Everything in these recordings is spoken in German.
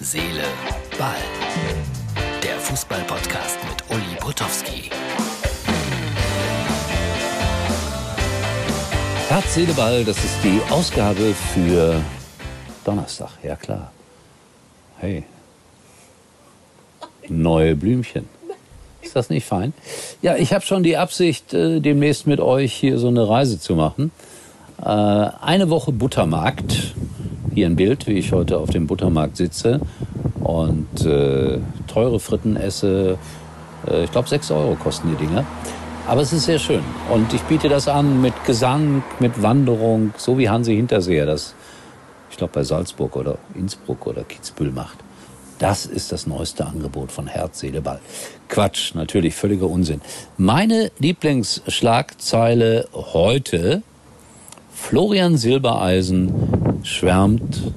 Seele, Ball. Der Fußball-Podcast mit Uli Potowski. Herz, Seele, Ball, das ist die Ausgabe für Donnerstag, ja klar. Hey. Neue Blümchen. Ist das nicht fein? Ja, ich habe schon die Absicht, äh, demnächst mit euch hier so eine Reise zu machen. Äh, eine Woche Buttermarkt. Hier ein Bild, wie ich heute auf dem Buttermarkt sitze und äh, teure Fritten esse. Äh, ich glaube, 6 Euro kosten die Dinger. Aber es ist sehr schön. Und ich biete das an mit Gesang, mit Wanderung, so wie Hansi Hinterseher das, ich glaube, bei Salzburg oder Innsbruck oder Kitzbühel macht. Das ist das neueste Angebot von Herz, Seele, Ball. Quatsch, natürlich völliger Unsinn. Meine Lieblingsschlagzeile heute, Florian Silbereisen schwärmt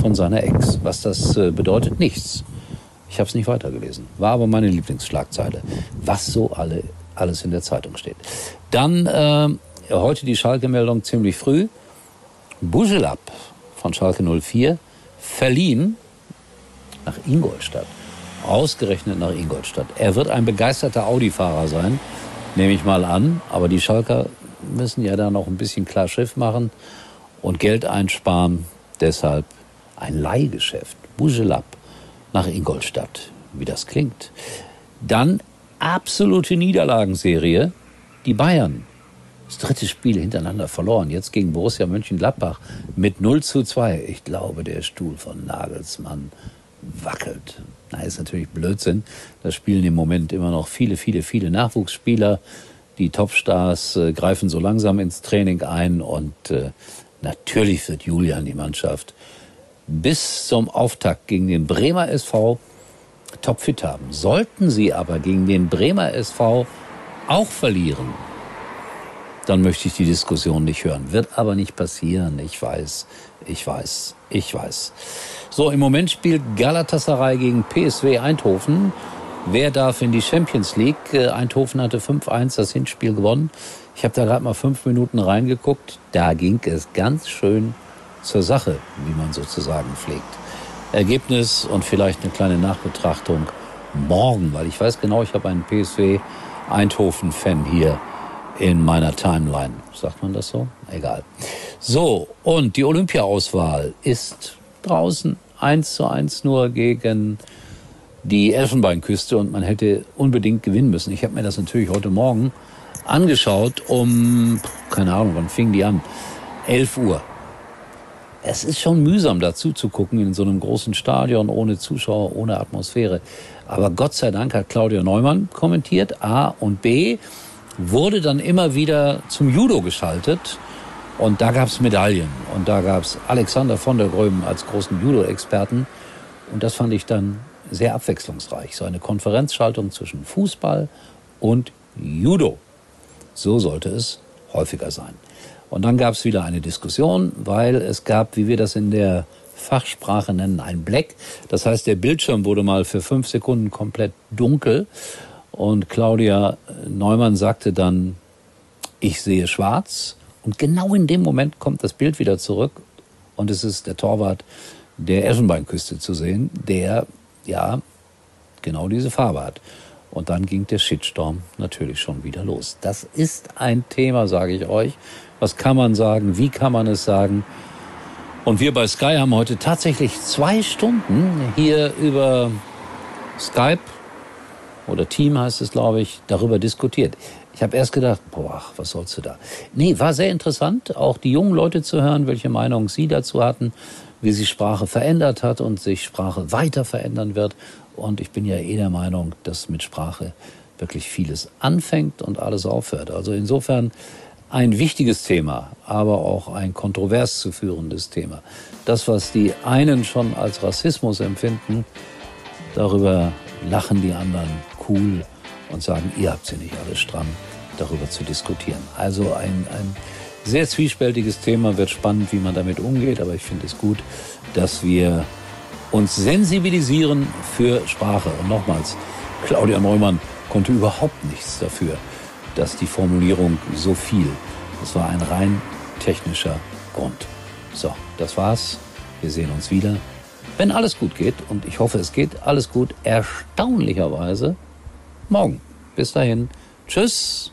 von seiner Ex. Was das äh, bedeutet, nichts. Ich habe es nicht weitergelesen. War aber meine Lieblingsschlagzeile. Was so alle, alles in der Zeitung steht. Dann äh, heute die Schalke-Meldung ziemlich früh. Bujelab von Schalke 04 verliehen nach Ingolstadt. Ausgerechnet nach Ingolstadt. Er wird ein begeisterter Audi-Fahrer sein, nehme ich mal an. Aber die Schalker müssen ja da noch ein bisschen klar Schiff machen und Geld einsparen. Deshalb ein Leihgeschäft. Bujelab nach Ingolstadt. Wie das klingt. Dann absolute Niederlagenserie. Die Bayern. Das dritte Spiel hintereinander verloren. Jetzt gegen Borussia Mönchengladbach mit 0 zu 2. Ich glaube, der Stuhl von Nagelsmann wackelt. Na, ist natürlich Blödsinn. Da spielen im Moment immer noch viele, viele, viele Nachwuchsspieler. Die Topstars äh, greifen so langsam ins Training ein und äh, natürlich wird Julian die Mannschaft bis zum Auftakt gegen den Bremer SV topfit haben. Sollten sie aber gegen den Bremer SV auch verlieren, dann möchte ich die Diskussion nicht hören. Wird aber nicht passieren. Ich weiß, ich weiß, ich weiß. So, im Moment spielt Galatasaray gegen PSW Eindhoven. Wer darf in die Champions League? Äh, Eindhoven hatte 5-1 das Hinspiel gewonnen. Ich habe da gerade mal fünf Minuten reingeguckt. Da ging es ganz schön zur Sache, wie man sozusagen pflegt. Ergebnis und vielleicht eine kleine Nachbetrachtung morgen, weil ich weiß genau, ich habe einen PSW Eindhoven-Fan hier in meiner Timeline. Sagt man das so? Egal. So, und die Olympia-Auswahl ist draußen 1 zu 1 nur gegen die Elfenbeinküste und man hätte unbedingt gewinnen müssen. Ich habe mir das natürlich heute Morgen angeschaut um, keine Ahnung, wann fing die an? 11 Uhr. Es ist schon mühsam dazu zu gucken in so einem großen Stadion ohne Zuschauer, ohne Atmosphäre. Aber Gott sei Dank hat Claudia Neumann kommentiert, A und B wurde dann immer wieder zum Judo geschaltet. Und da gab es Medaillen. Und da gab es Alexander von der Gröben als großen Judo-Experten. Und das fand ich dann sehr abwechslungsreich. So eine Konferenzschaltung zwischen Fußball und Judo. So sollte es häufiger sein. Und dann gab es wieder eine Diskussion, weil es gab, wie wir das in der Fachsprache nennen, ein Black. Das heißt, der Bildschirm wurde mal für fünf Sekunden komplett dunkel. Und Claudia Neumann sagte dann, ich sehe schwarz. Und genau in dem Moment kommt das Bild wieder zurück und es ist der Torwart der Elfenbeinküste zu sehen, der ja genau diese Farbe hat. Und dann ging der Shitstorm natürlich schon wieder los. Das ist ein Thema, sage ich euch. Was kann man sagen? Wie kann man es sagen? Und wir bei Sky haben heute tatsächlich zwei Stunden hier über Skype oder Team heißt es, glaube ich, darüber diskutiert. Ich habe erst gedacht, boah, was sollst du da? Nee, war sehr interessant, auch die jungen Leute zu hören, welche Meinung sie dazu hatten, wie sich Sprache verändert hat und sich Sprache weiter verändern wird. Und ich bin ja eh der Meinung, dass mit Sprache wirklich vieles anfängt und alles aufhört. Also insofern ein wichtiges Thema, aber auch ein kontrovers zu führendes Thema. Das, was die einen schon als Rassismus empfinden, darüber lachen die anderen cool und sagen, ihr habt sie nicht alle stramm, darüber zu diskutieren. Also ein, ein sehr zwiespältiges Thema, wird spannend, wie man damit umgeht, aber ich finde es gut, dass wir uns sensibilisieren für Sprache. Und nochmals, Claudia Neumann konnte überhaupt nichts dafür, dass die Formulierung so viel. Das war ein rein technischer Grund. So, das war's. Wir sehen uns wieder. wenn alles gut geht, und ich hoffe, es geht alles gut, erstaunlicherweise morgen. Bis dahin. Tschüss.